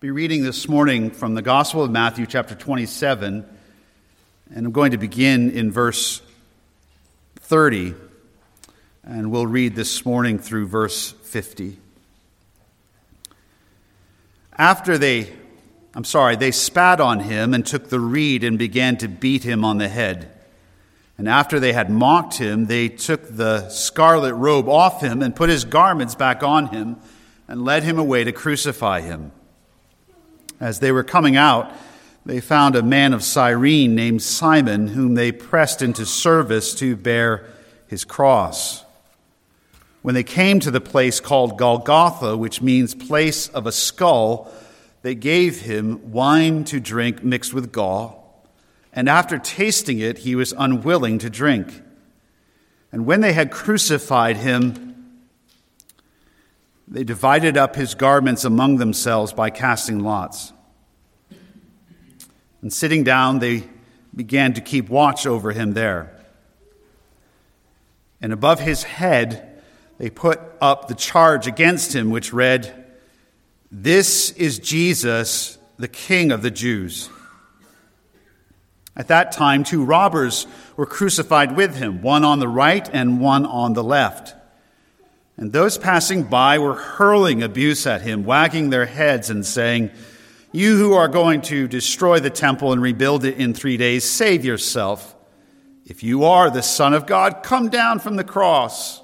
be reading this morning from the Gospel of Matthew, chapter 27, and I'm going to begin in verse 30, and we'll read this morning through verse 50. After they, I'm sorry, they spat on him and took the reed and began to beat him on the head. And after they had mocked him, they took the scarlet robe off him and put his garments back on him and led him away to crucify him. As they were coming out, they found a man of Cyrene named Simon, whom they pressed into service to bear his cross. When they came to the place called Golgotha, which means place of a skull, they gave him wine to drink mixed with gall, and after tasting it, he was unwilling to drink. And when they had crucified him, they divided up his garments among themselves by casting lots. And sitting down, they began to keep watch over him there. And above his head, they put up the charge against him, which read, This is Jesus, the King of the Jews. At that time, two robbers were crucified with him, one on the right and one on the left. And those passing by were hurling abuse at him, wagging their heads and saying, You who are going to destroy the temple and rebuild it in three days, save yourself. If you are the Son of God, come down from the cross.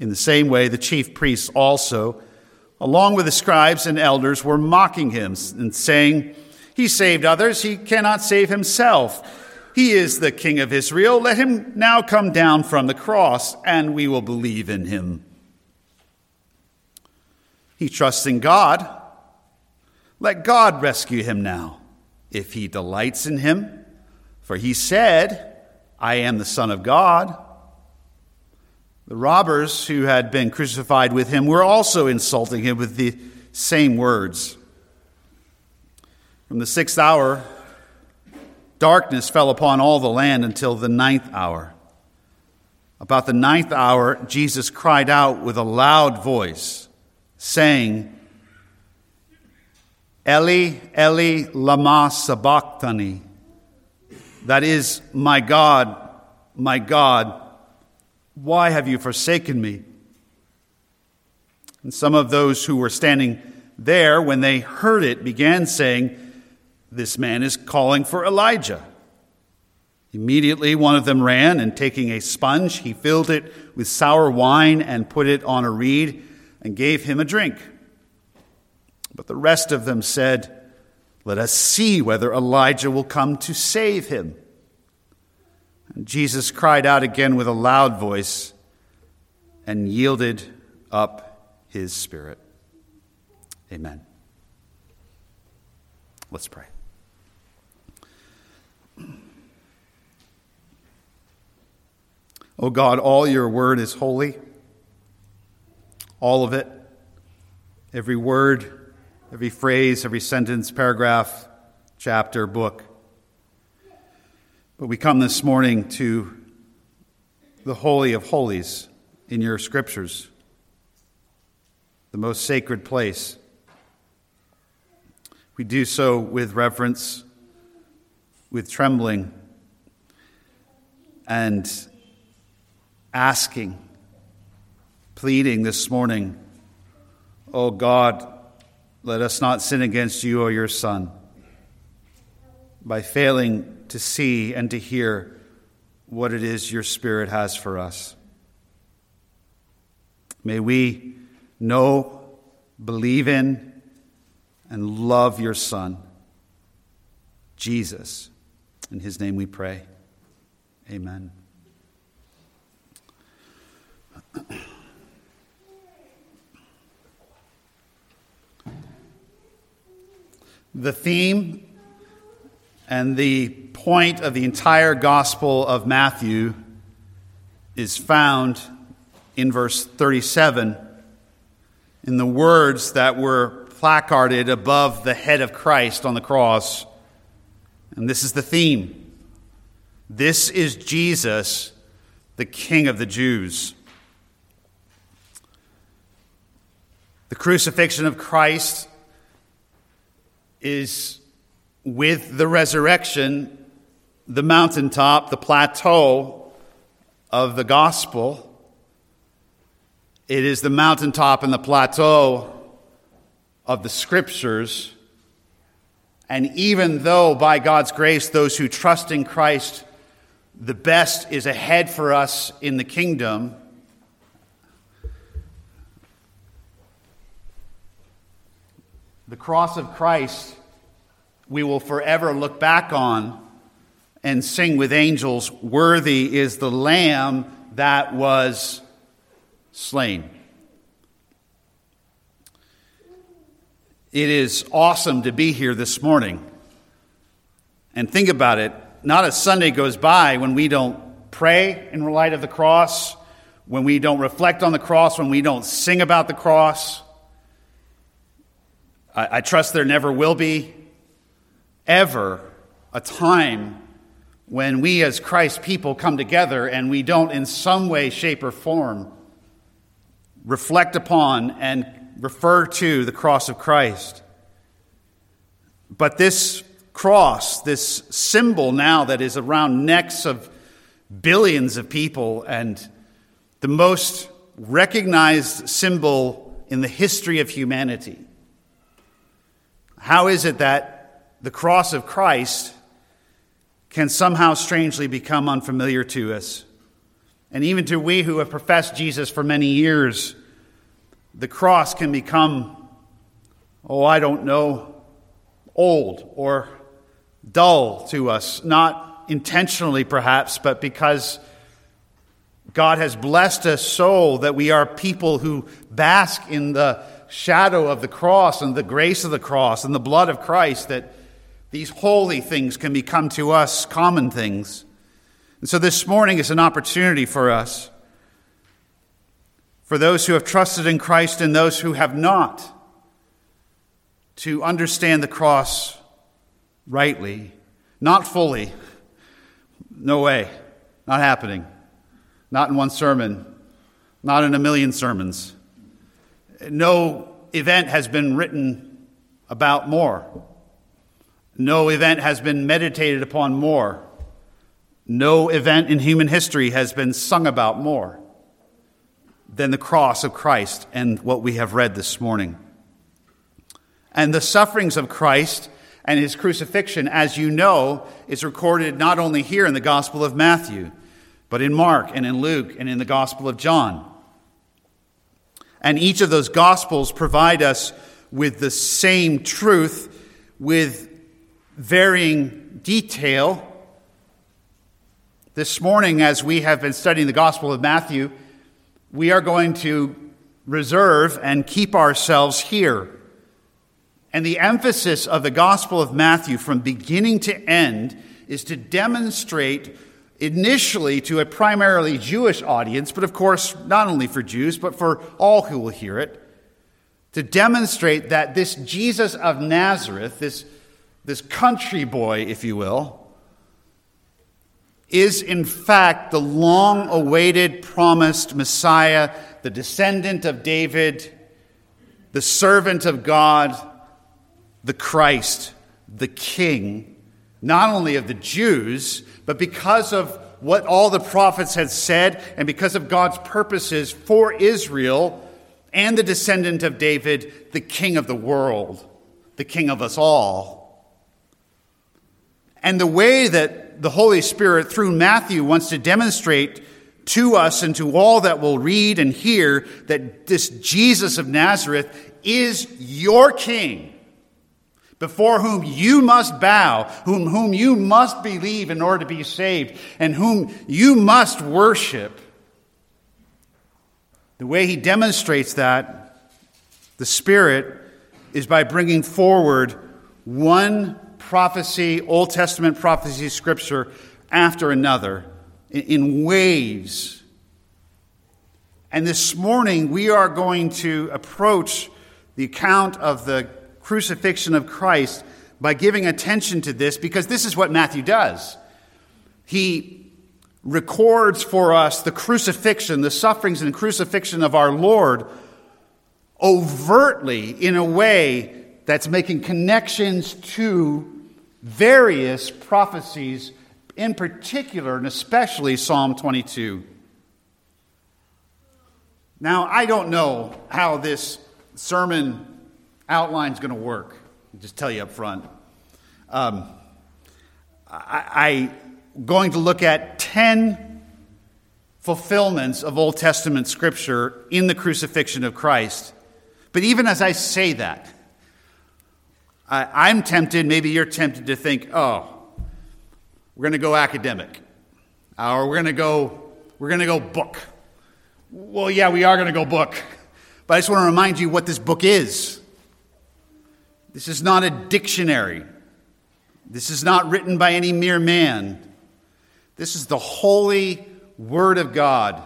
In the same way, the chief priests also, along with the scribes and elders, were mocking him and saying, He saved others, he cannot save himself. He is the King of Israel. Let him now come down from the cross, and we will believe in him. He trusts in God. Let God rescue him now, if he delights in him. For he said, I am the Son of God. The robbers who had been crucified with him were also insulting him with the same words. From the sixth hour, Darkness fell upon all the land until the ninth hour. About the ninth hour, Jesus cried out with a loud voice, saying, Eli, Eli, lama sabachthani. That is, my God, my God, why have you forsaken me? And some of those who were standing there, when they heard it, began saying, this man is calling for Elijah. Immediately, one of them ran, and taking a sponge, he filled it with sour wine and put it on a reed and gave him a drink. But the rest of them said, Let us see whether Elijah will come to save him. And Jesus cried out again with a loud voice and yielded up his spirit. Amen. Let's pray. Oh God, all your word is holy. All of it. Every word, every phrase, every sentence, paragraph, chapter, book. But we come this morning to the Holy of Holies in your scriptures, the most sacred place. We do so with reverence, with trembling, and asking, pleading this morning, Oh God, let us not sin against you or your Son by failing to see and to hear what it is your Spirit has for us. May we know, believe in, and love your Son, Jesus. In his name we pray. Amen. The theme and the point of the entire Gospel of Matthew is found in verse 37 in the words that were placarded above the head of Christ on the cross. And this is the theme This is Jesus, the King of the Jews. The crucifixion of Christ is with the resurrection, the mountaintop, the plateau of the gospel. It is the mountaintop and the plateau of the scriptures. And even though, by God's grace, those who trust in Christ, the best is ahead for us in the kingdom, the cross of Christ we will forever look back on and sing with angels, Worthy is the Lamb that was slain. It is awesome to be here this morning. And think about it not a Sunday goes by when we don't pray in light of the cross, when we don't reflect on the cross, when we don't sing about the cross. I, I trust there never will be ever a time when we as Christ people come together and we don't, in some way, shape, or form, reflect upon and refer to the cross of Christ. But this cross, this symbol now that is around necks of billions of people and the most recognized symbol in the history of humanity. How is it that the cross of Christ can somehow strangely become unfamiliar to us? And even to we who have professed Jesus for many years, the cross can become, oh, I don't know, old or dull to us, not intentionally perhaps, but because God has blessed us so that we are people who bask in the shadow of the cross and the grace of the cross and the blood of Christ, that these holy things can become to us common things. And so this morning is an opportunity for us for those who have trusted in Christ and those who have not to understand the cross rightly, not fully. No way. Not happening. Not in one sermon. Not in a million sermons. No event has been written about more. No event has been meditated upon more. No event in human history has been sung about more than the cross of Christ and what we have read this morning. And the sufferings of Christ and his crucifixion, as you know, is recorded not only here in the Gospel of Matthew, but in Mark and in Luke and in the Gospel of John. And each of those Gospels provide us with the same truth with varying detail. This morning, as we have been studying the Gospel of Matthew, we are going to reserve and keep ourselves here. And the emphasis of the Gospel of Matthew from beginning to end is to demonstrate initially to a primarily Jewish audience, but of course, not only for Jews, but for all who will hear it, to demonstrate that this Jesus of Nazareth, this, this country boy, if you will, is in fact the long awaited promised Messiah, the descendant of David, the servant of God, the Christ, the King, not only of the Jews, but because of what all the prophets had said and because of God's purposes for Israel and the descendant of David, the King of the world, the King of us all. And the way that the Holy Spirit, through Matthew, wants to demonstrate to us and to all that will read and hear that this Jesus of Nazareth is your King, before whom you must bow, whom, whom you must believe in order to be saved, and whom you must worship. The way he demonstrates that, the Spirit, is by bringing forward one prophecy, Old Testament prophecy scripture after another in waves. And this morning we are going to approach the account of the crucifixion of Christ by giving attention to this because this is what Matthew does. He records for us the crucifixion, the sufferings and crucifixion of our Lord overtly in a way that's making connections to various prophecies, in particular and especially Psalm 22. Now, I don't know how this sermon outline is going to work. I'll just tell you up front. Um, I, I'm going to look at 10 fulfillments of Old Testament scripture in the crucifixion of Christ. But even as I say that, I, I'm tempted, maybe you're tempted to think, oh, we're going to go academic, or we're going to go, we're going to go book. Well, yeah, we are going to go book. But I just want to remind you what this book is. This is not a dictionary. This is not written by any mere man. This is the holy Word of God.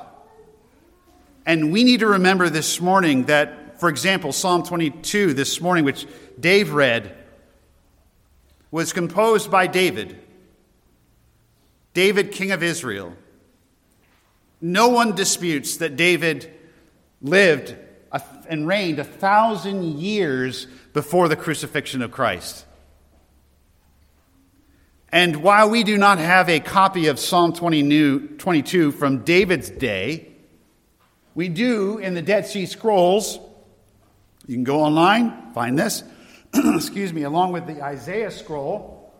And we need to remember this morning that, for example, Psalm 22 this morning, which Dave read, was composed by David. David, king of Israel. No one disputes that David lived and reigned a thousand years before the crucifixion of Christ. And while we do not have a copy of Psalm 22 from David's day, we do in the Dead Sea Scrolls. You can go online, find this, excuse me, along with the Isaiah scroll.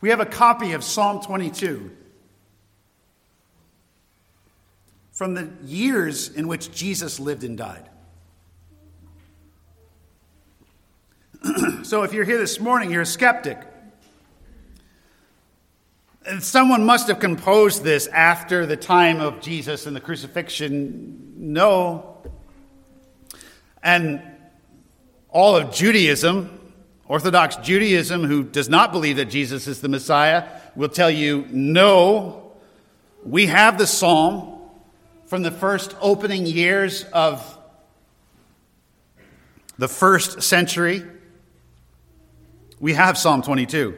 We have a copy of Psalm 22. from the years in which Jesus lived and died. so if you're here this morning, you're a skeptic. And someone must have composed this after the time of Jesus and the crucifixion. No. And all of Judaism, Orthodox Judaism, who does not believe that Jesus is the Messiah, will tell you no. We have the psalm from the first opening years of the first century, we have Psalm 22.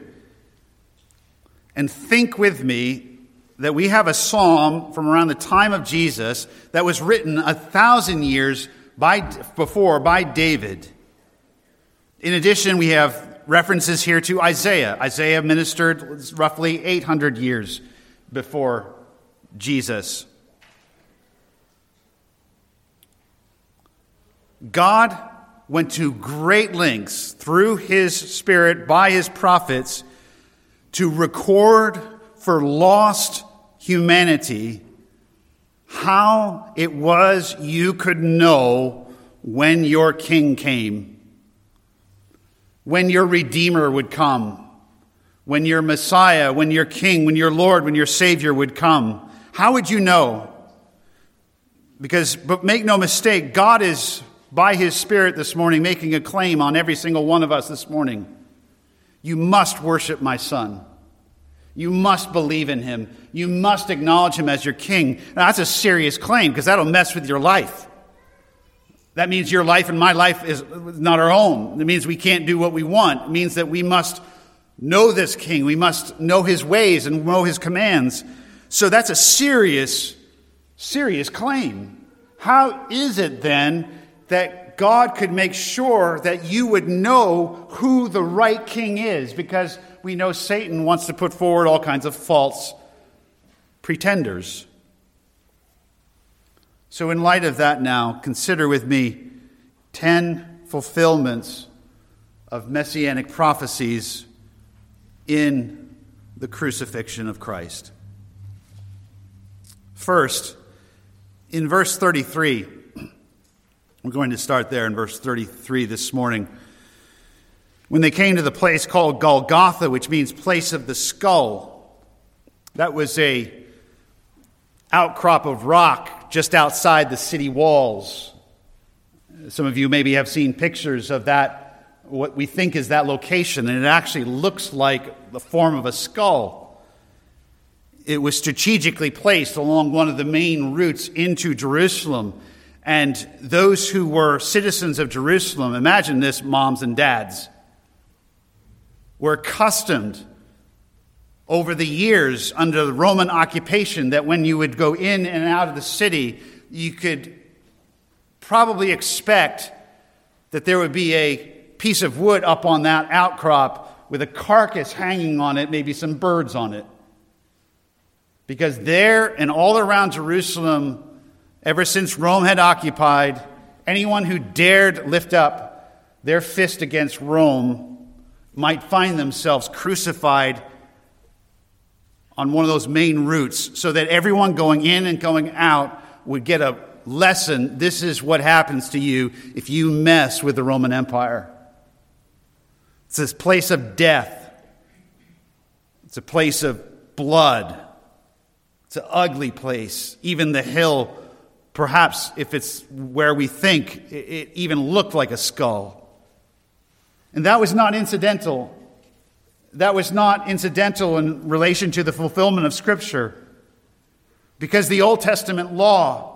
And think with me that we have a psalm from around the time of Jesus that was written a thousand years by, before by David. In addition, we have references here to Isaiah. Isaiah ministered roughly 800 years before Jesus. God went to great lengths through his Spirit by his prophets to record for lost humanity how it was you could know when your king came, when your Redeemer would come, when your Messiah, when your King, when your Lord, when your Savior would come. How would you know? Because, but make no mistake, God is by His Spirit this morning, making a claim on every single one of us this morning. You must worship my Son. You must believe in Him. You must acknowledge Him as your King. Now, that's a serious claim because that'll mess with your life. That means your life and my life is not our own. It means we can't do what we want. It means that we must know this King. We must know His ways and know His commands. So that's a serious, serious claim. How is it then that God could make sure that you would know who the right king is because we know Satan wants to put forward all kinds of false pretenders. So, in light of that, now consider with me 10 fulfillments of messianic prophecies in the crucifixion of Christ. First, in verse 33, we're going to start there in verse 33 this morning. When they came to the place called Golgotha, which means place of the skull, that was a outcrop of rock just outside the city walls. Some of you maybe have seen pictures of that, what we think is that location, and it actually looks like the form of a skull. It was strategically placed along one of the main routes into Jerusalem and those who were citizens of Jerusalem, imagine this, moms and dads, were accustomed over the years under the Roman occupation that when you would go in and out of the city, you could probably expect that there would be a piece of wood up on that outcrop with a carcass hanging on it, maybe some birds on it. Because there and all around Jerusalem, ever since Rome had occupied, anyone who dared lift up their fist against Rome might find themselves crucified on one of those main routes so that everyone going in and going out would get a lesson. This is what happens to you if you mess with the Roman Empire. It's this place of death, it's a place of blood. It's an ugly place. Even the hill, perhaps if it's where we think, it even looked like a skull. And that was not incidental. That was not incidental in relation to the fulfillment of Scripture. Because the Old Testament law,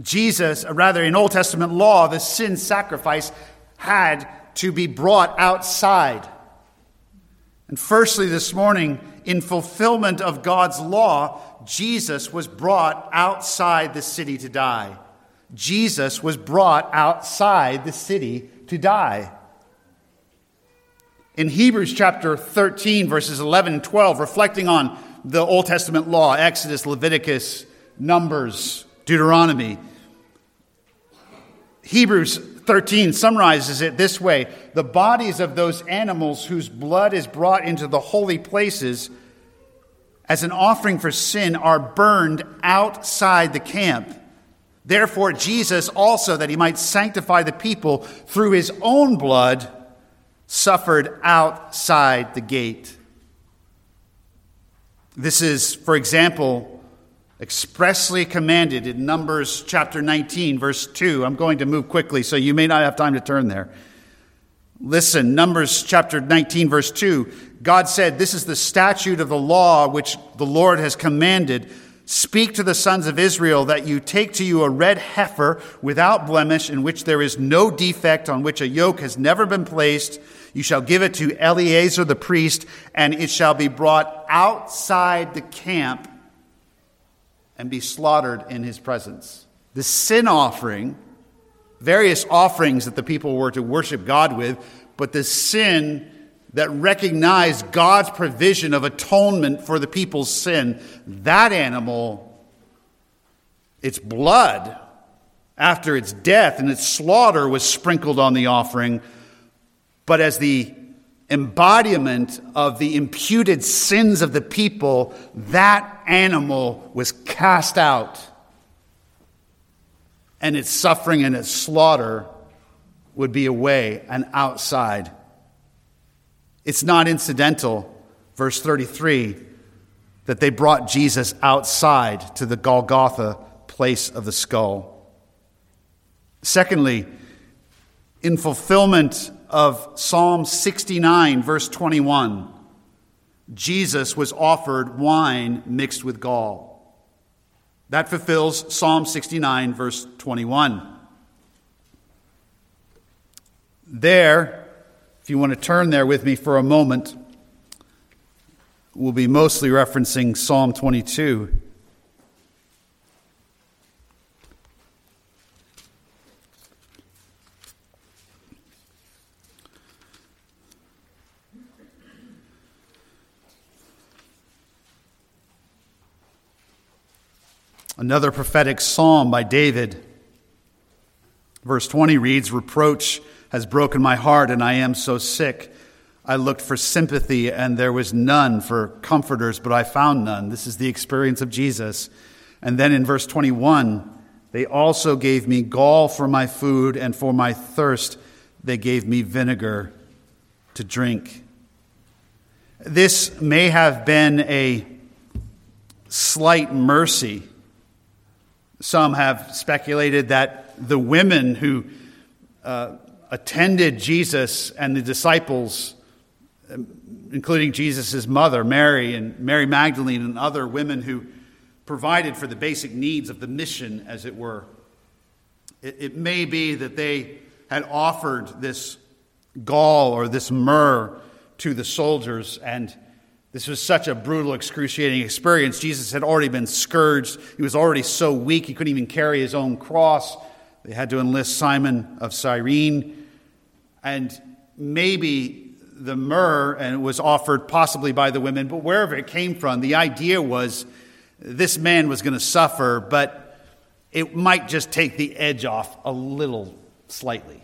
Jesus, or rather in Old Testament law, the sin sacrifice had to be brought outside. And firstly, this morning, in fulfillment of God's law, Jesus was brought outside the city to die. Jesus was brought outside the city to die. In Hebrews chapter 13, verses 11 and 12, reflecting on the Old Testament law, Exodus, Leviticus, Numbers, Deuteronomy, Hebrews 13 summarizes it this way The bodies of those animals whose blood is brought into the holy places as an offering for sin are burned outside the camp. Therefore, Jesus also, that he might sanctify the people through his own blood, suffered outside the gate. This is, for example, expressly commanded in Numbers chapter 19, verse 2. I'm going to move quickly, so you may not have time to turn there. Listen, Numbers chapter 19, verse 2. God said, This is the statute of the law which the Lord has commanded. Speak to the sons of Israel that you take to you a red heifer without blemish, in which there is no defect, on which a yoke has never been placed. You shall give it to Eleazar the priest, and it shall be brought outside the camp and be slaughtered in his presence. The sin offering, various offerings that the people were to worship God with, but the sin that recognized God's provision of atonement for the people's sin, that animal, its blood, after its death and its slaughter, was sprinkled on the offering, but as the embodiment of the imputed sins of the people, that animal was cast out. And its suffering and its slaughter would be away and outside. It's not incidental, verse 33, that they brought Jesus outside to the Golgotha place of the skull. Secondly, in fulfillment of Psalm 69, verse 21, Jesus was offered wine mixed with gall. That fulfills Psalm 69, verse 21. There, if you want to turn there with me for a moment, we'll be mostly referencing Psalm 22. Another prophetic psalm by David. Verse 20 reads Reproach has broken my heart, and I am so sick. I looked for sympathy, and there was none, for comforters, but I found none. This is the experience of Jesus. And then in verse 21, they also gave me gall for my food, and for my thirst, they gave me vinegar to drink. This may have been a slight mercy some have speculated that the women who uh, attended Jesus and the disciples, um, including Jesus' mother, Mary, and Mary Magdalene, and other women who provided for the basic needs of the mission, as it were, it, it may be that they had offered this gall or this myrrh to the soldiers and this was such a brutal, excruciating experience. Jesus had already been scourged. He was already so weak, he couldn't even carry his own cross. They had to enlist Simon of Cyrene, and maybe the myrrh and was offered possibly by the women, but wherever it came from, the idea was this man was going to suffer, but it might just take the edge off a little slightly.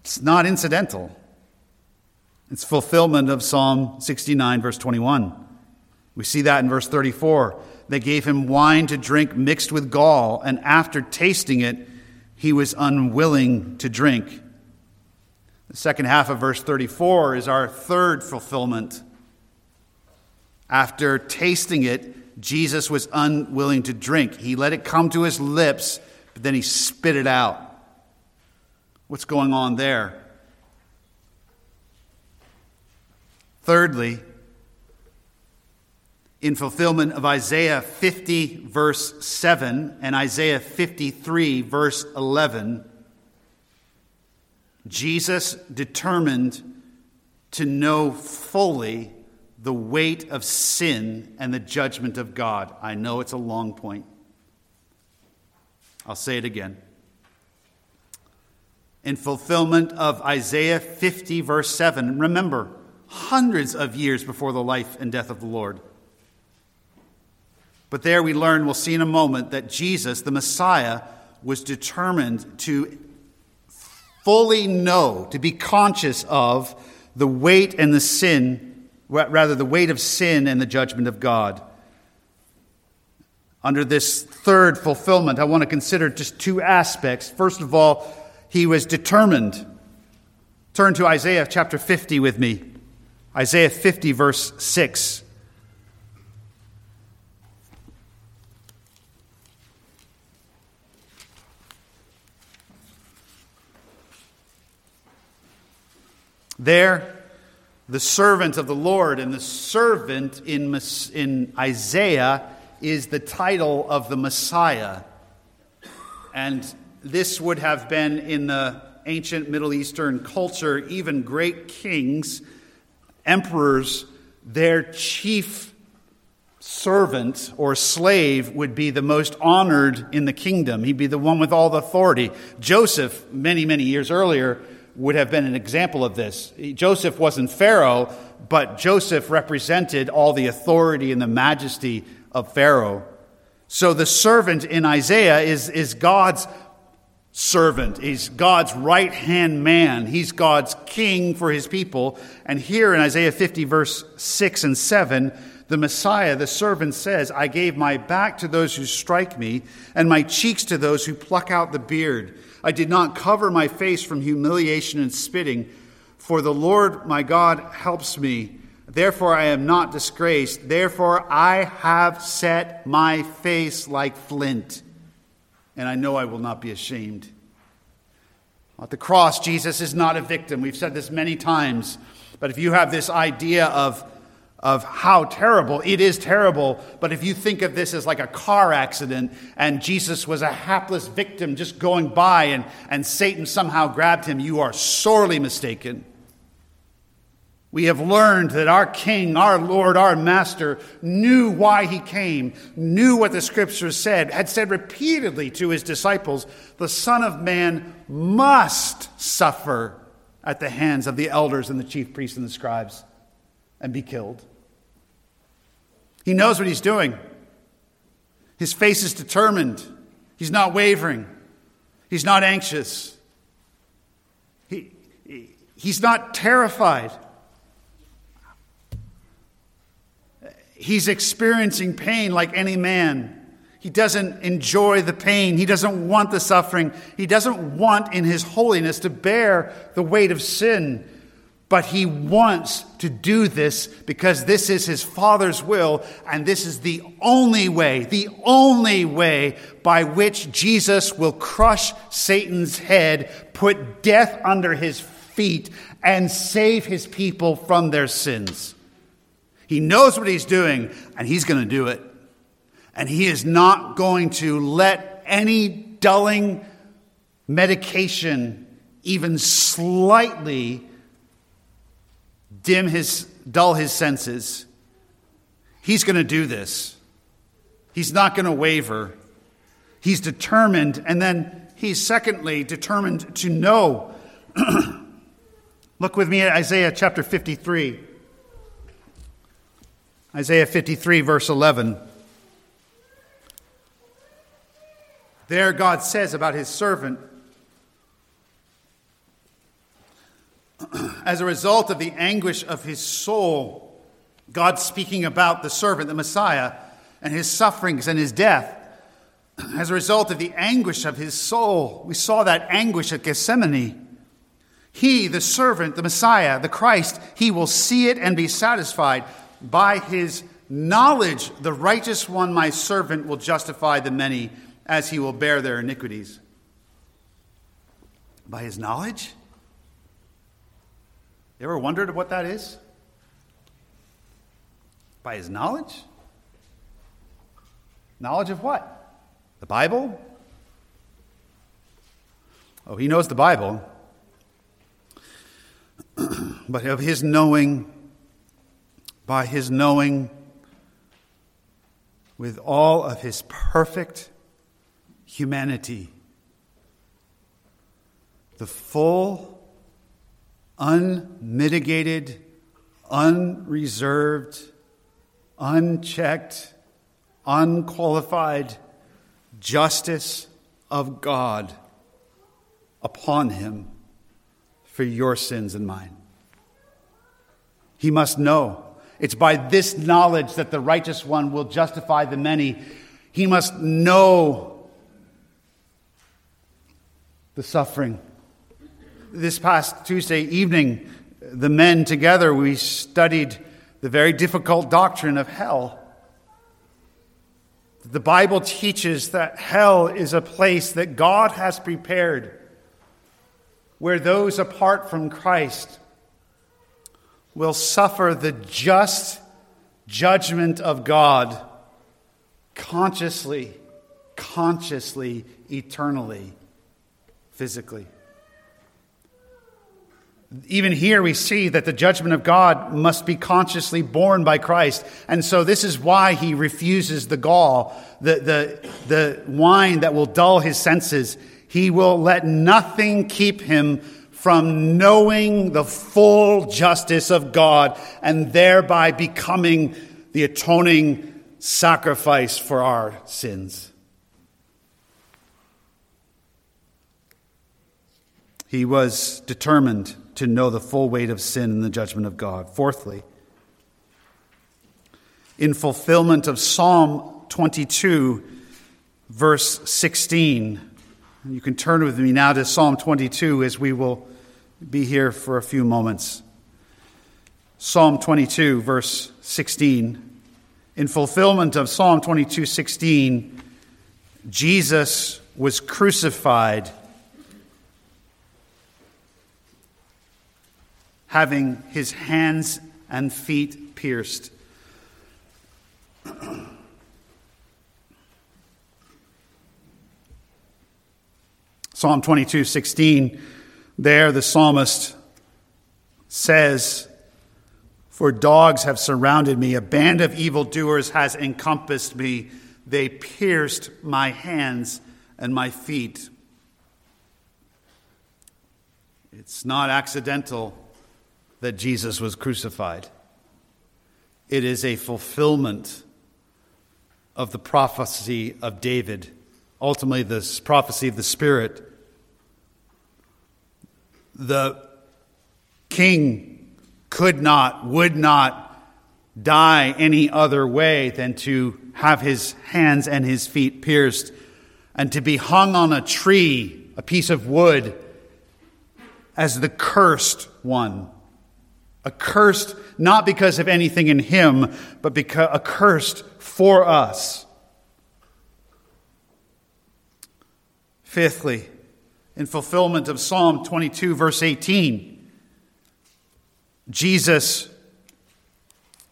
It's not incidental. It's fulfillment of Psalm 69, verse 21. We see that in verse 34. They gave him wine to drink mixed with gall, and after tasting it, he was unwilling to drink. The second half of verse 34 is our third fulfillment. After tasting it, Jesus was unwilling to drink. He let it come to his lips, but then he spit it out. What's going on there? Thirdly, in fulfillment of Isaiah 50, verse 7, and Isaiah 53, verse 11, Jesus determined to know fully the weight of sin and the judgment of God. I know it's a long point. I'll say it again in fulfillment of Isaiah 50, verse 7. Remember, hundreds of years before the life and death of the Lord. But there we learn, we'll see in a moment, that Jesus, the Messiah, was determined to fully know, to be conscious of the weight and the sin, rather, the weight of sin and the judgment of God. Under this third fulfillment, I want to consider just two aspects. First of all, he was determined. Turn to Isaiah chapter 50 with me. Isaiah 50, verse 6. There, the servant of the Lord, and the servant in, in Isaiah is the title of the Messiah. And this would have been in the ancient Middle Eastern culture, even great kings, emperors, their chief servant or slave would be the most honored in the kingdom. He'd be the one with all the authority. Joseph, many, many years earlier, would have been an example of this. Joseph wasn't Pharaoh, but Joseph represented all the authority and the majesty of Pharaoh. So the servant in Isaiah is, is God's servant. He's God's right hand man. He's God's king for his people. And here in Isaiah 50, verse 6 and 7, the Messiah, the servant, says, I gave my back to those who strike me, and my cheeks to those who pluck out the beard. I did not cover my face from humiliation and spitting, for the Lord my God helps me. Therefore I am not disgraced. Therefore I have set my face like flint and I know I will not be ashamed. At the cross, Jesus is not a victim. We've said this many times. But if you have this idea of, of how terrible, it is terrible. But if you think of this as like a car accident and Jesus was a hapless victim just going by and, and Satan somehow grabbed him, you are sorely mistaken. We have learned that our King, our Lord, our Master knew why he came, knew what the Scriptures said, had said repeatedly to his disciples the Son of Man must suffer at the hands of the elders and the chief priests and the scribes and be killed. He knows what he's doing. His face is determined. He's not wavering. He's not anxious. He, he's not terrified. He's experiencing pain like any man. He doesn't enjoy the pain. He doesn't want the suffering. He doesn't want in his holiness to bear the weight of sin. But he wants to do this because this is his Father's will, and this is the only way, the only way by which Jesus will crush Satan's head, put death under his feet, and save his people from their sins. He knows what he's doing, and he's going to do it. And he is not going to let any dulling medication even slightly dim his dull his senses. He's going to do this. He's not going to waver. He's determined, and then he's secondly determined to know. Look with me at Isaiah chapter 53. Isaiah 53, verse 11. There, God says about his servant, as a result of the anguish of his soul, God speaking about the servant, the Messiah, and his sufferings and his death. As a result of the anguish of his soul, we saw that anguish at Gethsemane. He, the servant, the Messiah, the Christ, he will see it and be satisfied. By his knowledge, the righteous one, my servant, will justify the many as he will bear their iniquities. By his knowledge? You ever wondered what that is? By his knowledge? Knowledge of what? The Bible? Oh, he knows the Bible. but of his knowing, by his knowing, with all of his perfect humanity, the full unmitigated, unreserved, unchecked, unqualified justice of God upon him for your sins and mine. He must know. It's by this knowledge that the righteous one will justify the many. He must know the suffering this past Tuesday evening, the men together, we studied the very difficult doctrine of hell. The Bible teaches that hell is a place that God has prepared where those apart from Christ will suffer the just judgment of God consciously, consciously, eternally, physically. Even here, we see that the judgment of God must be consciously borne by Christ. And so, this is why he refuses the gall, the, the, the wine that will dull his senses. He will let nothing keep him from knowing the full justice of God and thereby becoming the atoning sacrifice for our sins. He was determined to know the full weight of sin and the judgment of God. Fourthly, in fulfillment of Psalm 22, verse 16. You can turn with me now to Psalm 22 as we will be here for a few moments. Psalm 22, verse 16. In fulfillment of Psalm 22, 16, Jesus was crucified having his hands and feet pierced. Psalm 22 16, there the psalmist says, For dogs have surrounded me, a band of evildoers has encompassed me, they pierced my hands and my feet. It's not accidental that Jesus was crucified. It is a fulfillment of the prophecy of David, ultimately, the prophecy of the Spirit. The king could not, would not die any other way than to have his hands and his feet pierced and to be hung on a tree, a piece of wood, as the cursed one accursed not because of anything in him, but because accursed for us. Fifthly, in fulfillment of Psalm 22, verse 18, Jesus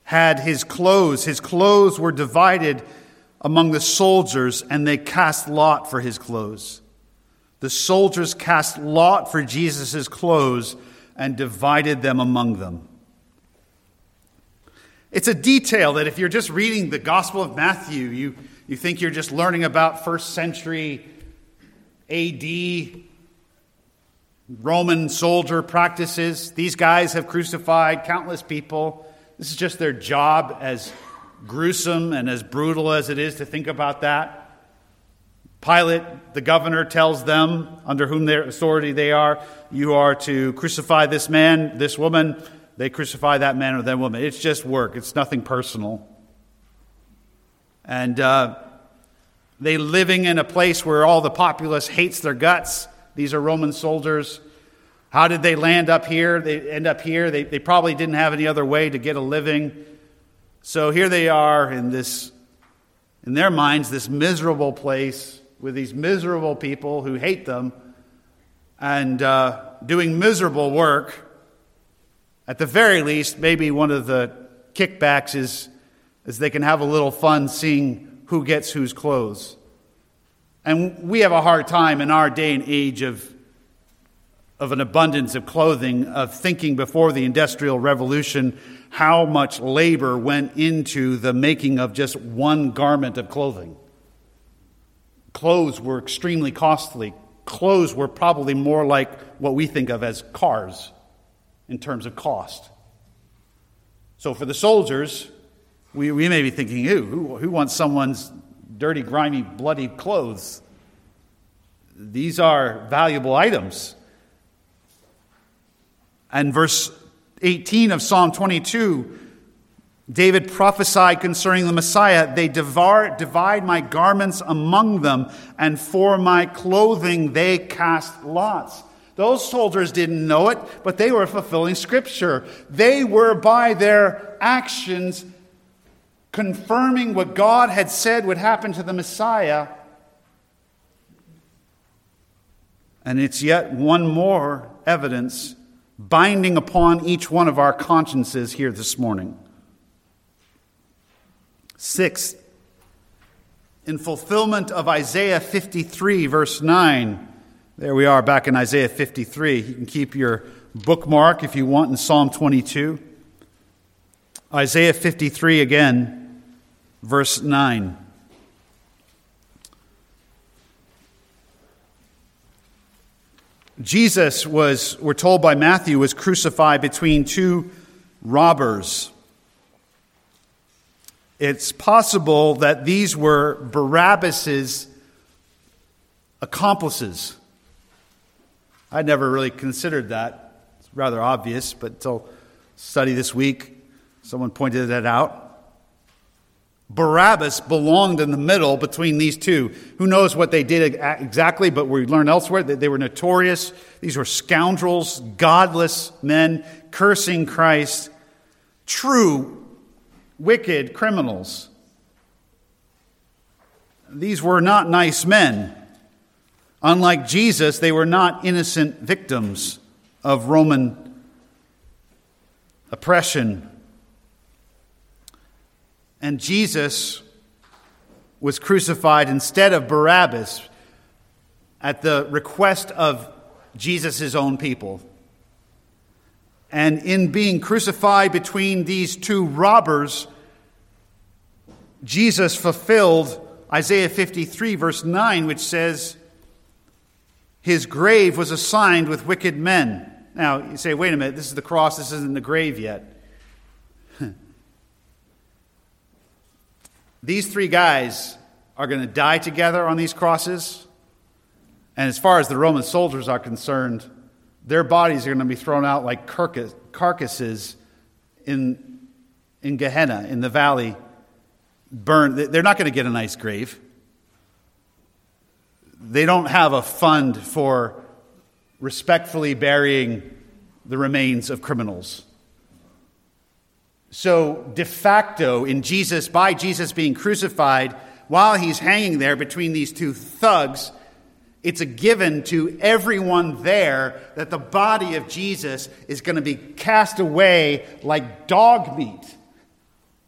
had his clothes. His clothes were divided among the soldiers, and they cast lot for his clothes. The soldiers cast lot for Jesus' clothes and divided them among them. It's a detail that if you're just reading the Gospel of Matthew, you, you think you're just learning about first century AD Roman soldier practices. These guys have crucified countless people. This is just their job, as gruesome and as brutal as it is to think about that. Pilate, the governor, tells them, under whom their authority they are, you are to crucify this man, this woman. They crucify that man or that woman. It's just work, it's nothing personal. And uh, they living in a place where all the populace hates their guts. These are Roman soldiers. How did they land up here? They end up here. They, they probably didn't have any other way to get a living. So here they are in this, in their minds, this miserable place with these miserable people who hate them and uh, doing miserable work. At the very least, maybe one of the kickbacks is, is they can have a little fun seeing who gets whose clothes. And we have a hard time in our day and age of, of an abundance of clothing, of thinking before the Industrial Revolution how much labor went into the making of just one garment of clothing. Clothes were extremely costly. Clothes were probably more like what we think of as cars in terms of cost. So for the soldiers, we, we may be thinking, who, who wants someone's dirty, grimy, bloody clothes. These are valuable items. And verse 18 of Psalm 22, David prophesied concerning the Messiah they divide my garments among them, and for my clothing they cast lots. Those soldiers didn't know it, but they were fulfilling Scripture. They were, by their actions, confirming what God had said would happen to the Messiah. And it's yet one more evidence binding upon each one of our consciences here this morning. Sixth, in fulfillment of Isaiah 53, verse 9, there we are back in Isaiah 53. You can keep your bookmark if you want in Psalm 22. Isaiah 53 again verse 9. Jesus was, we're told by Matthew, was crucified between two robbers. It's possible that these were Barabbas's accomplices. I'd never really considered that. It's rather obvious, but until study this week, someone pointed that out. Barabbas belonged in the middle between these two. Who knows what they did exactly, but we learn elsewhere that they were notorious. These were scoundrels, godless men, cursing Christ, true, wicked criminals. These were not nice men. Unlike Jesus, they were not innocent victims of Roman oppression and Jesus was crucified instead of Barabbas at the request of Jesus' own people. And in being crucified between these two robbers, Jesus fulfilled Isaiah 53, verse 9, which says, His grave was assigned with wicked men. Now, you say, wait a minute, this is the cross, this isn't the grave yet. These three guys are going to die together on these crosses. And as far as the Roman soldiers are concerned, their bodies are going to be thrown out like carcasses in, in Gehenna, in the valley, burned. They're not going to get a nice grave. They don't have a fund for respectfully burying the remains of criminals. So, de facto, in Jesus, by Jesus being crucified, while he's hanging there between these two thugs, it's a given to everyone there that the body of Jesus is going to be cast away like dog meat,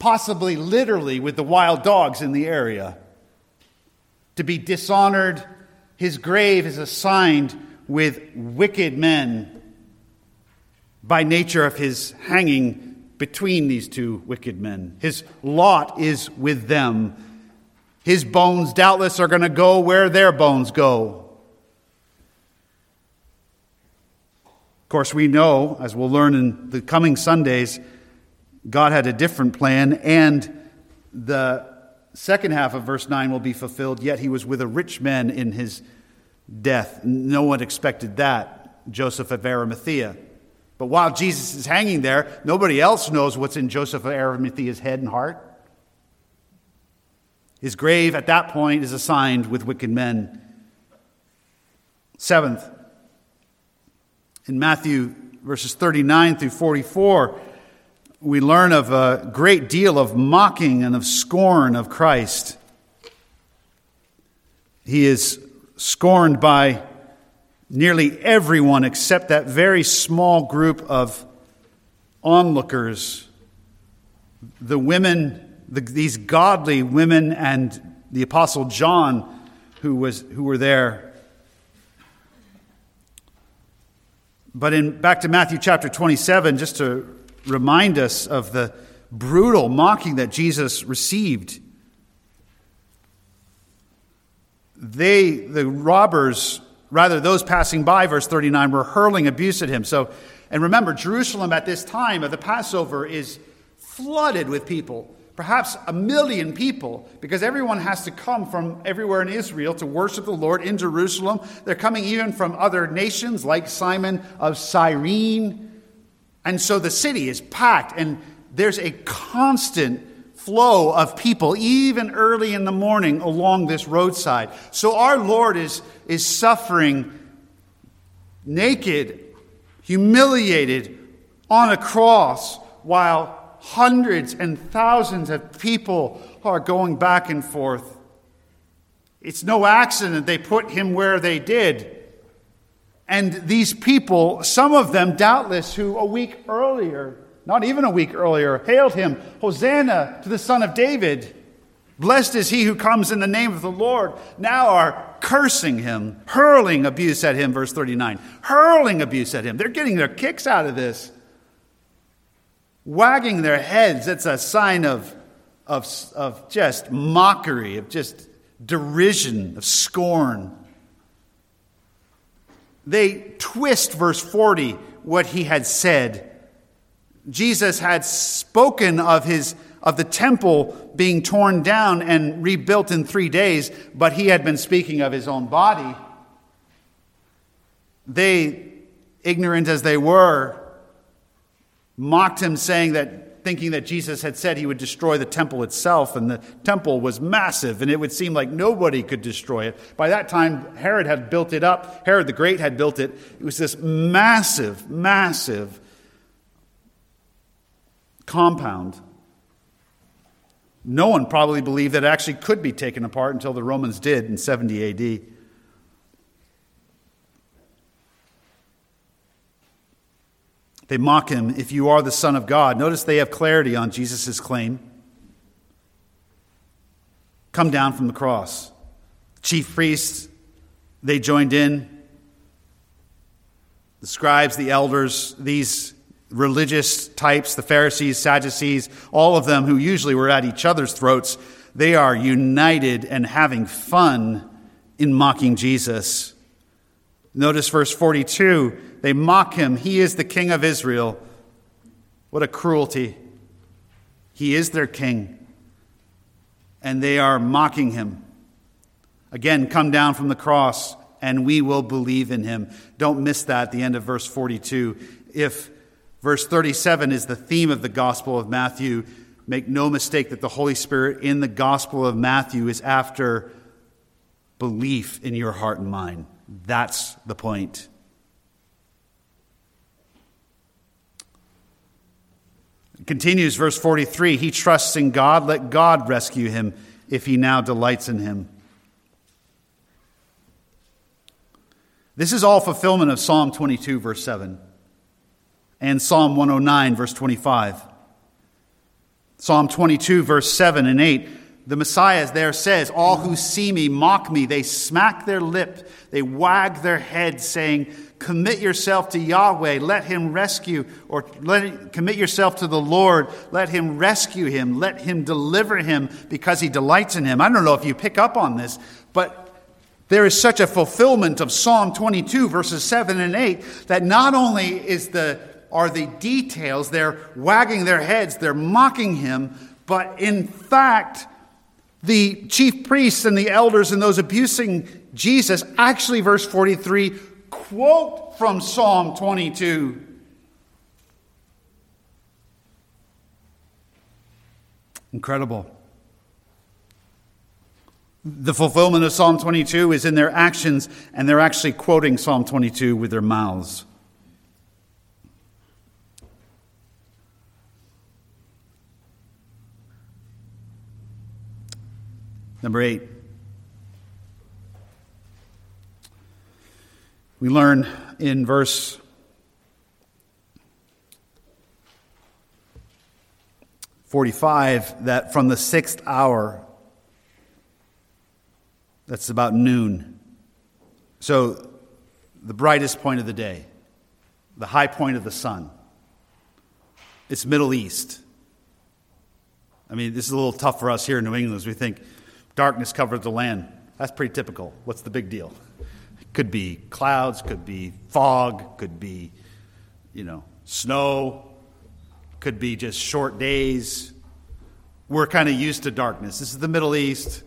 possibly literally with the wild dogs in the area. To be dishonored, his grave is assigned with wicked men by nature of his hanging between these two wicked men. His lot is with them. His bones doubtless are going to go where their bones go. Of course, we know, as we'll learn in the coming Sundays, God had a different plan, and the second half of verse 9 will be fulfilled. Yet he was with a rich man in his death. No one expected that, Joseph of Arimathea. But while Jesus is hanging there, nobody else knows what's in Joseph of Arimathea's head and heart. His grave at that point is assigned with wicked men. Seventh, in Matthew verses 39 through 44, we learn of a great deal of mocking and of scorn of Christ. He is scorned by nearly everyone except that very small group of onlookers, the women, the, these godly women, and the Apostle John, who, was, who were there. But in, back to Matthew chapter 27, just to remind us of the brutal mocking that Jesus received. They, the robbers, rather those passing by, verse 39, were hurling abuse at him. So, and remember, Jerusalem at this time of the Passover is flooded with people perhaps a million people, because everyone has to come from everywhere in Israel to worship the Lord in Jerusalem. They're coming even from other nations like Simon of Cyrene. And so the city is packed, and there's a constant flow of people, even early in the morning along this roadside. So our Lord is, is suffering naked, humiliated on a cross while Hundreds and thousands of people are going back and forth. It's no accident they put him where they did. And these people, some of them doubtless, who a week earlier, not even a week earlier, hailed him, Hosanna to the Son of David. Blessed is he who comes in the name of the Lord, now are cursing him, hurling abuse at him, verse 39. Hurling abuse at him. They're getting their kicks out of this wagging their heads, it's a sign of, of, of just mockery, of just derision, of scorn. They twist verse 40, what he had said. Jesus had spoken of his of the temple being torn down and rebuilt in three days, but he had been speaking of his own body. They, ignorant as they were, mocked him, saying that, thinking that Jesus had said he would destroy the temple itself, and the temple was massive, and it would seem like nobody could destroy it. By that time, Herod had built it up. Herod the Great had built it. It was this massive, massive compound. No one probably believed that it actually could be taken apart until the Romans did in 70 AD. They mock him, if you are the Son of God. Notice they have clarity on Jesus' claim. Come down from the cross. Chief priests, they joined in. The scribes, the elders, these religious types, the Pharisees, Sadducees, all of them who usually were at each other's throats, they are united and having fun in mocking Jesus. Notice verse 42 they mock him. He is the king of Israel. What a cruelty. He is their king. And they are mocking him. Again, come down from the cross and we will believe in him. Don't miss that at the end of verse 42. If verse 37 is the theme of the Gospel of Matthew, make no mistake that the Holy Spirit in the Gospel of Matthew is after belief in your heart and mind. That's the point. continues, verse 43 He trusts in God, let God rescue him if he now delights in him. This is all fulfillment of Psalm 22, verse 7, and Psalm 109, verse 25. Psalm 22, verse 7 and 8 the Messiah there says, All who see me mock me. They smack their lip, they wag their head, saying, Commit yourself to Yahweh, let him rescue, or let, commit yourself to the Lord, let him rescue him, let him deliver him because he delights in him. I don't know if you pick up on this, but there is such a fulfillment of Psalm 22, verses 7 and 8, that not only is the, are the details, they're wagging their heads, they're mocking him, but in fact, the chief priests and the elders and those abusing Jesus actually, verse 43, quote from Psalm 22. Incredible. The fulfillment of Psalm 22 is in their actions, and they're actually quoting Psalm 22 with their mouths. Number eight. We learn in verse forty-five that from the sixth hour, that's about noon. So, the brightest point of the day, the high point of the sun. It's Middle East. I mean, this is a little tough for us here in New England as we think Darkness covered the land. That's pretty typical. What's the big deal? Could be clouds, could be fog, could be, you know, snow, could be just short days. We're kind of used to darkness. This is the Middle East,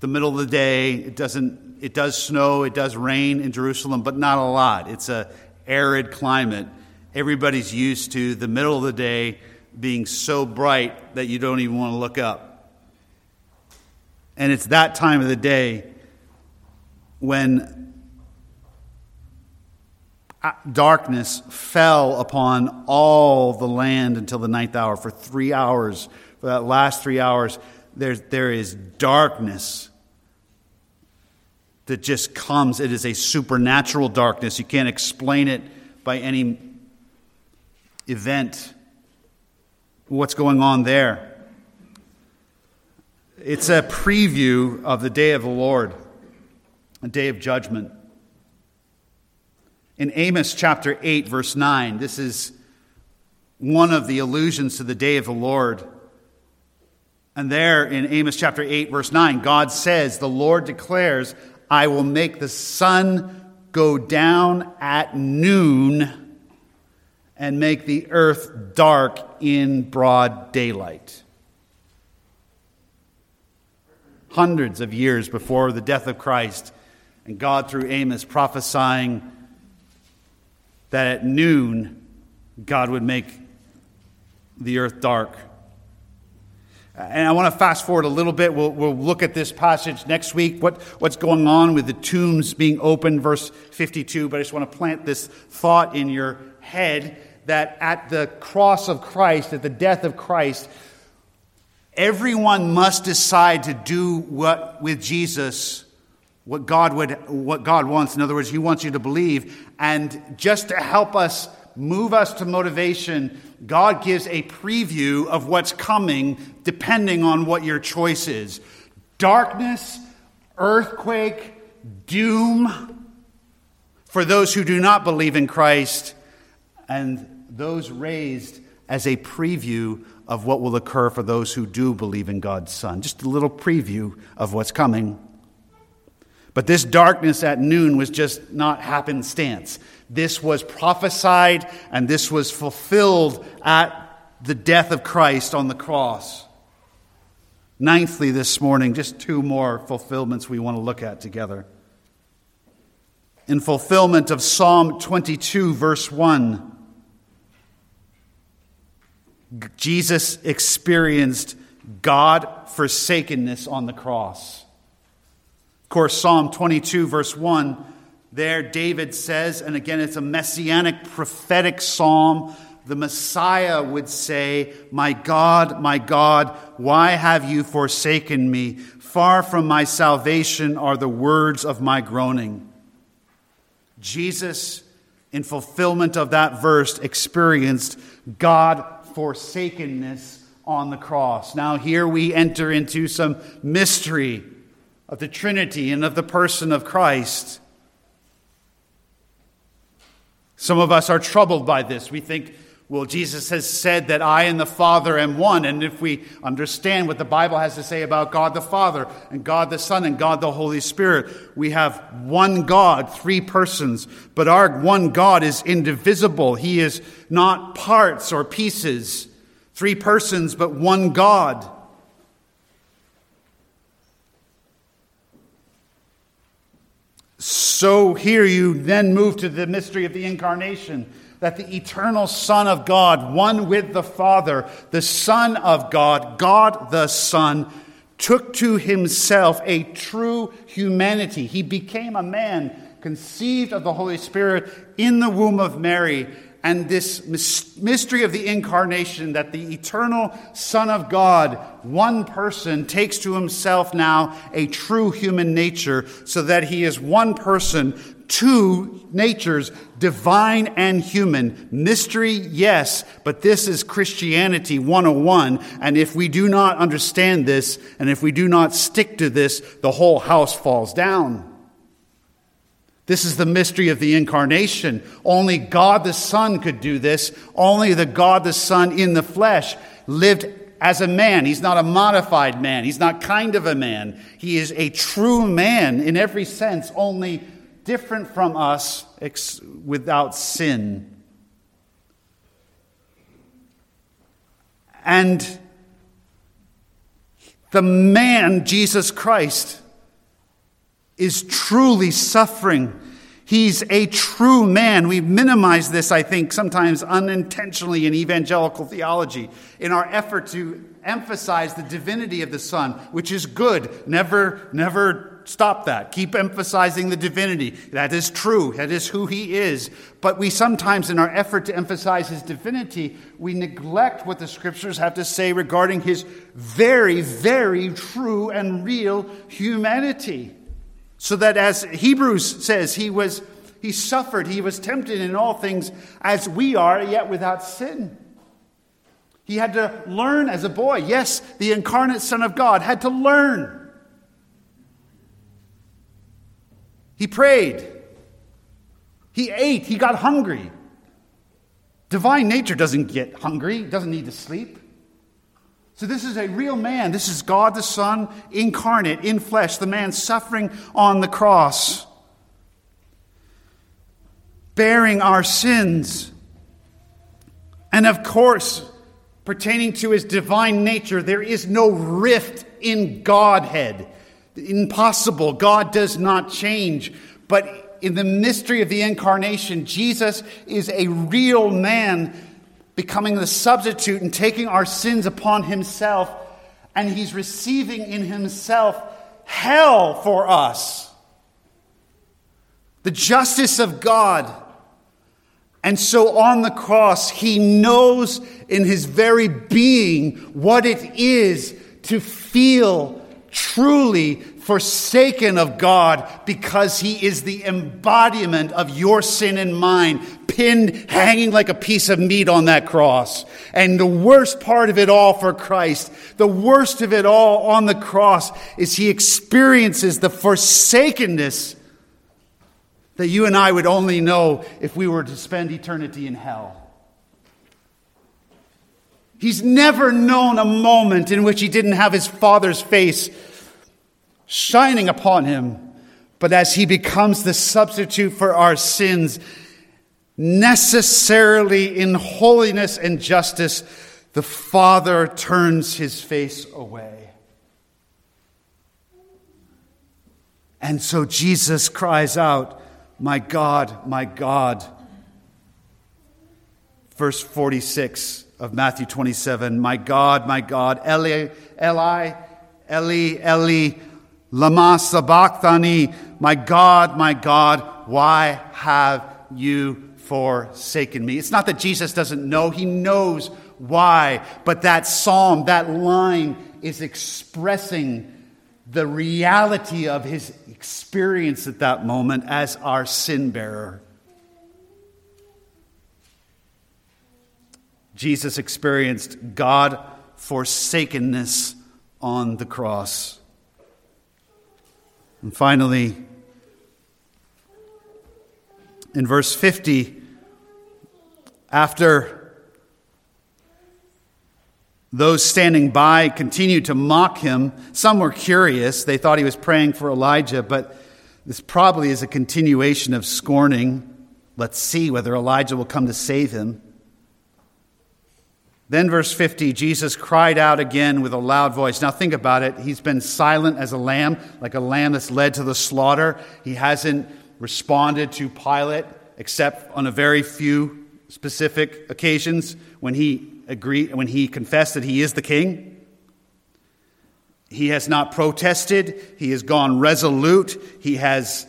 the middle of the day. It doesn't. It does snow. It does rain in Jerusalem, but not a lot. It's a arid climate. Everybody's used to the middle of the day being so bright that you don't even want to look up. And it's that time of the day when uh, darkness fell upon all the land until the ninth hour. For three hours, for that last three hours, there's, there is darkness that just comes. It is a supernatural darkness. You can't explain it by any event. What's going on there? It's a preview of the day of the Lord, a day of judgment. In Amos chapter 8, verse 9, this is one of the allusions to the day of the Lord. And there in Amos chapter 8, verse 9, God says, The Lord declares, I will make the sun go down at noon and make the earth dark in broad daylight. Hundreds of years before the death of Christ, and God through Amos prophesying that at noon God would make the earth dark. And I want to fast forward a little bit. We'll, we'll look at this passage next week, what, what's going on with the tombs being open, verse 52. But I just want to plant this thought in your head that at the cross of Christ, at the death of Christ, everyone must decide to do what with Jesus what God would what God wants. In other words he wants you to believe. And just to help us move us to motivation God gives a preview of what's coming depending on what your choice is. Darkness earthquake doom for those who do not believe in Christ and those raised as a preview of what will occur for those who do believe in God's Son. Just a little preview of what's coming. But this darkness at noon was just not happenstance. This was prophesied and this was fulfilled at the death of Christ on the cross. Ninthly, this morning, just two more fulfillments we want to look at together. In fulfillment of Psalm 22, verse 1. Jesus experienced God forsakenness on the cross. Of course, Psalm 22, verse 1, there David says, and again, it's a messianic prophetic psalm. The Messiah would say, My God, my God, why have you forsaken me? Far from my salvation are the words of my groaning. Jesus, in fulfillment of that verse, experienced God forsakenness on the cross. Now, here we enter into some mystery of the Trinity and of the person of Christ. Some of us are troubled by this. We think, well, Jesus has said that I and the Father am one. And if we understand what the Bible has to say about God the Father and God the Son and God the Holy Spirit, we have one God, three persons. But our one God is indivisible. He is not parts or pieces. Three persons, but one God. So here you then move to the mystery of the incarnation that the eternal Son of God, one with the Father, the Son of God, God the Son, took to himself a true humanity. He became a man conceived of the Holy Spirit in the womb of Mary and this mystery of the incarnation that the eternal Son of God, one person, takes to himself now a true human nature so that he is one person, two natures, divine and human. Mystery, yes, but this is Christianity 101. And if we do not understand this, and if we do not stick to this, the whole house falls down. This is the mystery of the incarnation. Only God the Son could do this. Only the God the Son in the flesh lived as a man. He's not a modified man. He's not kind of a man. He is a true man in every sense, only different from us ex- without sin. And the man, Jesus Christ, is truly suffering. He's a true man. We minimize this, I think, sometimes unintentionally in evangelical theology in our effort to emphasize the divinity of the Son, which is good. Never, never stop that. Keep emphasizing the divinity. That is true. That is who he is. But we sometimes, in our effort to emphasize his divinity, we neglect what the scriptures have to say regarding his very, very true and real humanity. So that as Hebrews says, he was he suffered, he was tempted in all things as we are, yet without sin. He had to learn as a boy. Yes, the incarnate Son of God had to learn. He prayed. He ate. He got hungry. Divine nature doesn't get hungry, doesn't need to sleep. So, this is a real man. This is God the Son incarnate in flesh, the man suffering on the cross, bearing our sins. And of course, pertaining to his divine nature, there is no rift in Godhead. Impossible. God does not change. But in the mystery of the incarnation, Jesus is a real man becoming the substitute and taking our sins upon himself, and he's receiving in himself hell for us. The justice of God. And so on the cross, he knows in his very being what it is to feel truly forsaken of God because he is the embodiment of your sin and mine, pinned, hanging like a piece of meat on that cross. And the worst part of it all for Christ, the worst of it all on the cross, is he experiences the forsakenness that you and I would only know if we were to spend eternity in hell. He's never known a moment in which he didn't have his father's face shining upon him. But as he becomes the substitute for our sins, necessarily in holiness and justice, the Father turns his face away. And so Jesus cries out, My God, my God. Verse 46 of Matthew 27 My God, my God, Eli, Eli, Eli, Eli, Lama sabachthani, my God, my God, why have you forsaken me? It's not that Jesus doesn't know, he knows why, but that psalm, that line is expressing the reality of his experience at that moment as our sin bearer. Jesus experienced God forsakenness on the cross. And finally, in verse 50, after those standing by continued to mock him, some were curious. They thought he was praying for Elijah, but this probably is a continuation of scorning. Let's see whether Elijah will come to save him. Then, verse 50, Jesus cried out again with a loud voice. Now, think about it. He's been silent as a lamb, like a lamb that's led to the slaughter. He hasn't responded to Pilate except on a very few specific occasions when he agreed, when he confessed that he is the king. He has not protested. He has gone resolute. He has,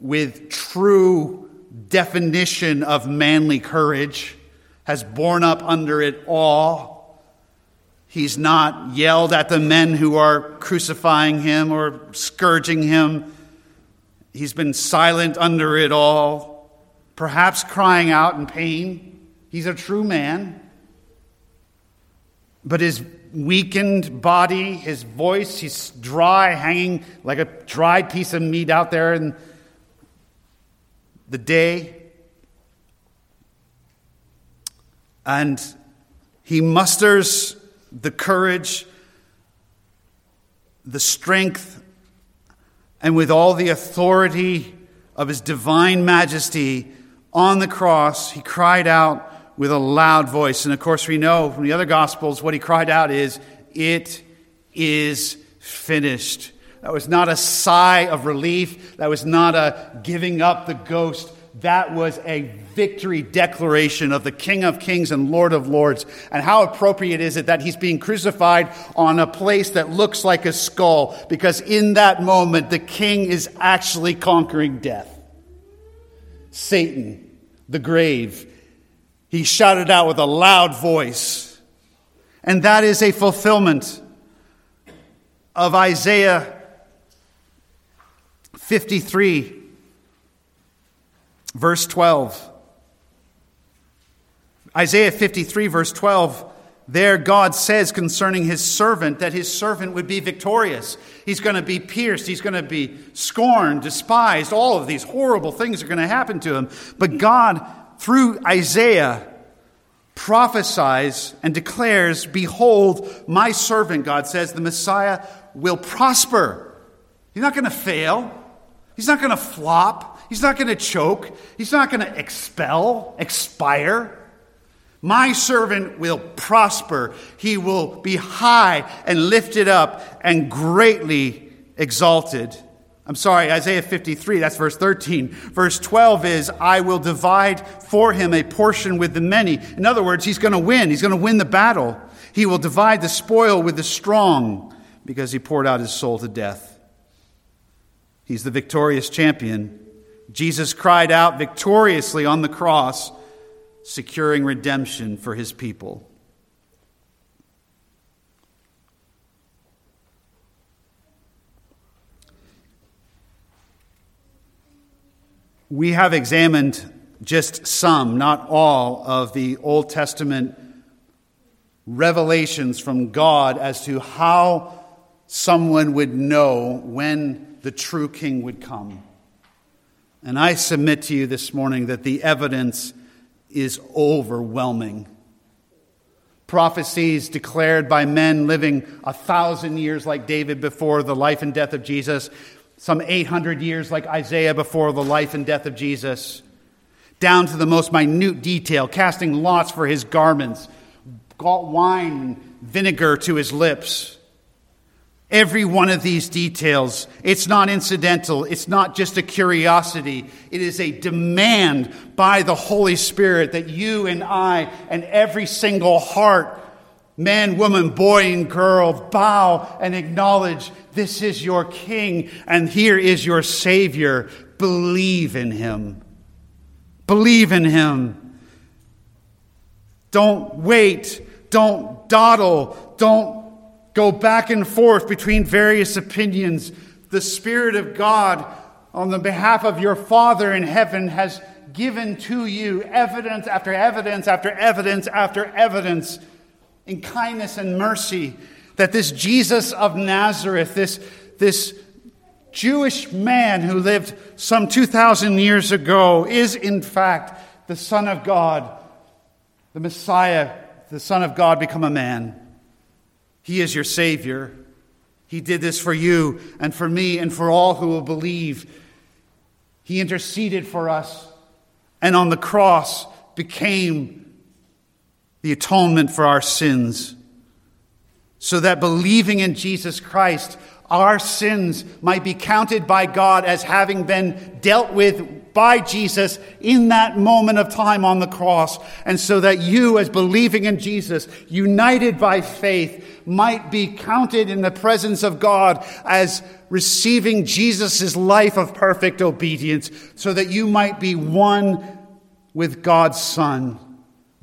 with true definition of manly courage, has borne up under it all. He's not yelled at the men who are crucifying him or scourging him. He's been silent under it all, perhaps crying out in pain. He's a true man. But his weakened body, his voice, he's dry, hanging like a dried piece of meat out there in the day. And he musters the courage, the strength, and with all the authority of his divine majesty on the cross, he cried out with a loud voice. And of course, we know from the other Gospels what he cried out is, It is finished. That was not a sigh of relief. That was not a giving up the ghost that was a victory declaration of the King of Kings and Lord of Lords. And how appropriate is it that he's being crucified on a place that looks like a skull? Because in that moment, the King is actually conquering death. Satan, the grave, he shouted out with a loud voice. And that is a fulfillment of Isaiah 53 Verse 12. Isaiah 53, verse 12. There, God says concerning his servant that his servant would be victorious. He's going to be pierced. He's going to be scorned, despised. All of these horrible things are going to happen to him. But God, through Isaiah, prophesies and declares, Behold, my servant, God says, the Messiah will prosper. He's not going to fail. He's not going to flop. He's not going to choke. He's not going to expel, expire. My servant will prosper. He will be high and lifted up and greatly exalted. I'm sorry, Isaiah 53, that's verse 13. Verse 12 is, I will divide for him a portion with the many. In other words, he's going to win. He's going to win the battle. He will divide the spoil with the strong because he poured out his soul to death. He's the victorious champion. Jesus cried out victoriously on the cross, securing redemption for his people. We have examined just some, not all, of the Old Testament revelations from God as to how someone would know when the true king would come. And I submit to you this morning that the evidence is overwhelming. Prophecies declared by men living a thousand years like David before the life and death of Jesus, some 800 years like Isaiah before the life and death of Jesus, down to the most minute detail, casting lots for his garments, wine vinegar to his lips. Every one of these details, it's not incidental. It's not just a curiosity. It is a demand by the Holy Spirit that you and I and every single heart, man, woman, boy, and girl, bow and acknowledge this is your King and here is your Savior. Believe in Him. Believe in Him. Don't wait. Don't dawdle. Don't go back and forth between various opinions. The Spirit of God, on the behalf of your Father in heaven, has given to you evidence after evidence after evidence after evidence in kindness and mercy that this Jesus of Nazareth, this, this Jewish man who lived some 2,000 years ago, is in fact the Son of God, the Messiah, the Son of God become a man. He is your Savior. He did this for you and for me and for all who will believe. He interceded for us and on the cross became the atonement for our sins so that believing in Jesus Christ, our sins might be counted by God as having been dealt with by Jesus in that moment of time on the cross. And so that you, as believing in Jesus, united by faith, might be counted in the presence of God as receiving Jesus' life of perfect obedience, so that you might be one with God's Son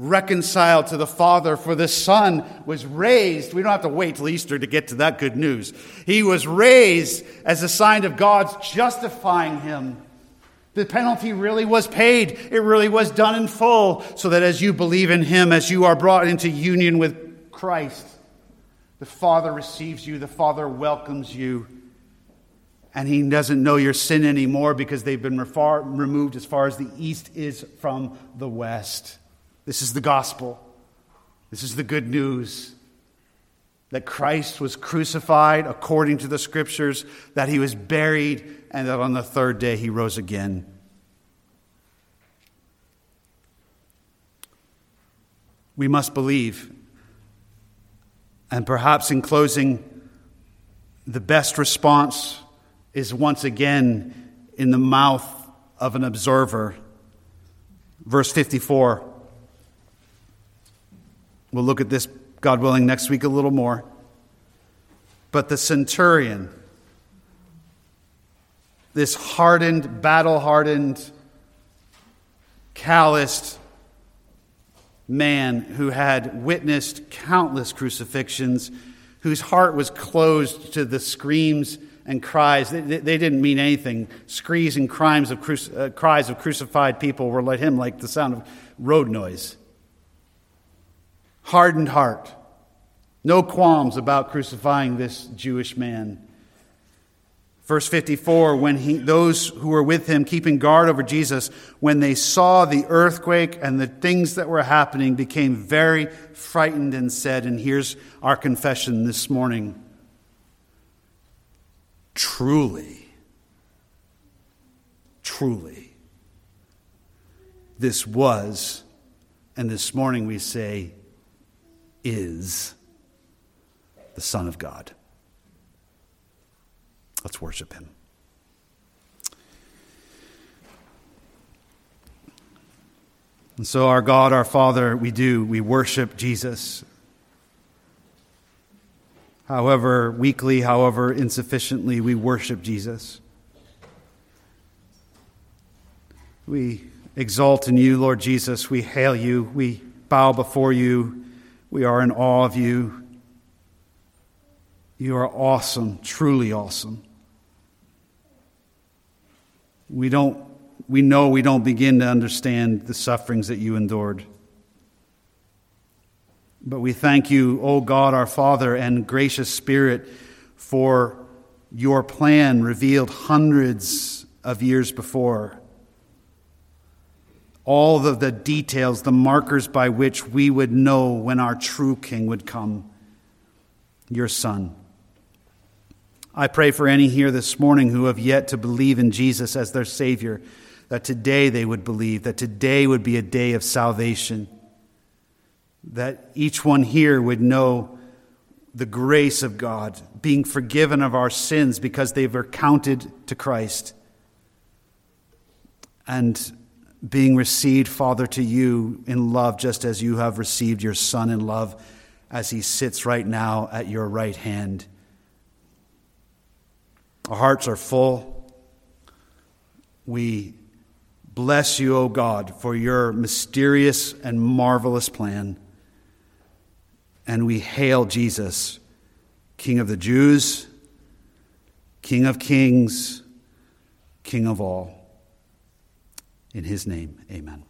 reconciled to the Father, for the Son was raised. We don't have to wait till Easter to get to that good news. He was raised as a sign of God's justifying him. The penalty really was paid. It really was done in full, so that as you believe in him, as you are brought into union with Christ, the Father receives you, the Father welcomes you, and he doesn't know your sin anymore because they've been removed as far as the east is from the west. This is the gospel. This is the good news that Christ was crucified according to the scriptures, that he was buried, and that on the third day he rose again. We must believe. And perhaps in closing, the best response is once again in the mouth of an observer. Verse 54. We'll look at this, God willing, next week a little more. But the centurion, this hardened, battle hardened, calloused man who had witnessed countless crucifixions, whose heart was closed to the screams and cries. They, they didn't mean anything. Screams and crimes of cru- uh, cries of crucified people were like him like the sound of road noise hardened heart, no qualms about crucifying this Jewish man. Verse 54 when he, those who were with him, keeping guard over Jesus, when they saw the earthquake and the things that were happening, became very frightened and said, and here's our confession this morning truly, truly, this was, and this morning we say, is the Son of God. Let's worship him. And so, our God, our Father, we do, we worship Jesus. However weakly, however insufficiently, we worship Jesus. We exalt in you, Lord Jesus. We hail you. We bow before you. We are in awe of you. You are awesome, truly awesome. We don't we know we don't begin to understand the sufferings that you endured. But we thank you, O God, our Father and gracious Spirit, for your plan revealed hundreds of years before all of the details, the markers by which we would know when our true King would come, your Son. I pray for any here this morning who have yet to believe in Jesus as their Savior, that today they would believe, that today would be a day of salvation, that each one here would know the grace of God, being forgiven of our sins because they were counted to Christ. And being received, Father, to you in love, just as you have received your Son in love as he sits right now at your right hand. Our hearts are full. We bless you, O God, for your mysterious and marvelous plan. And we hail Jesus, King of the Jews, King of kings, King of all. In his name, amen.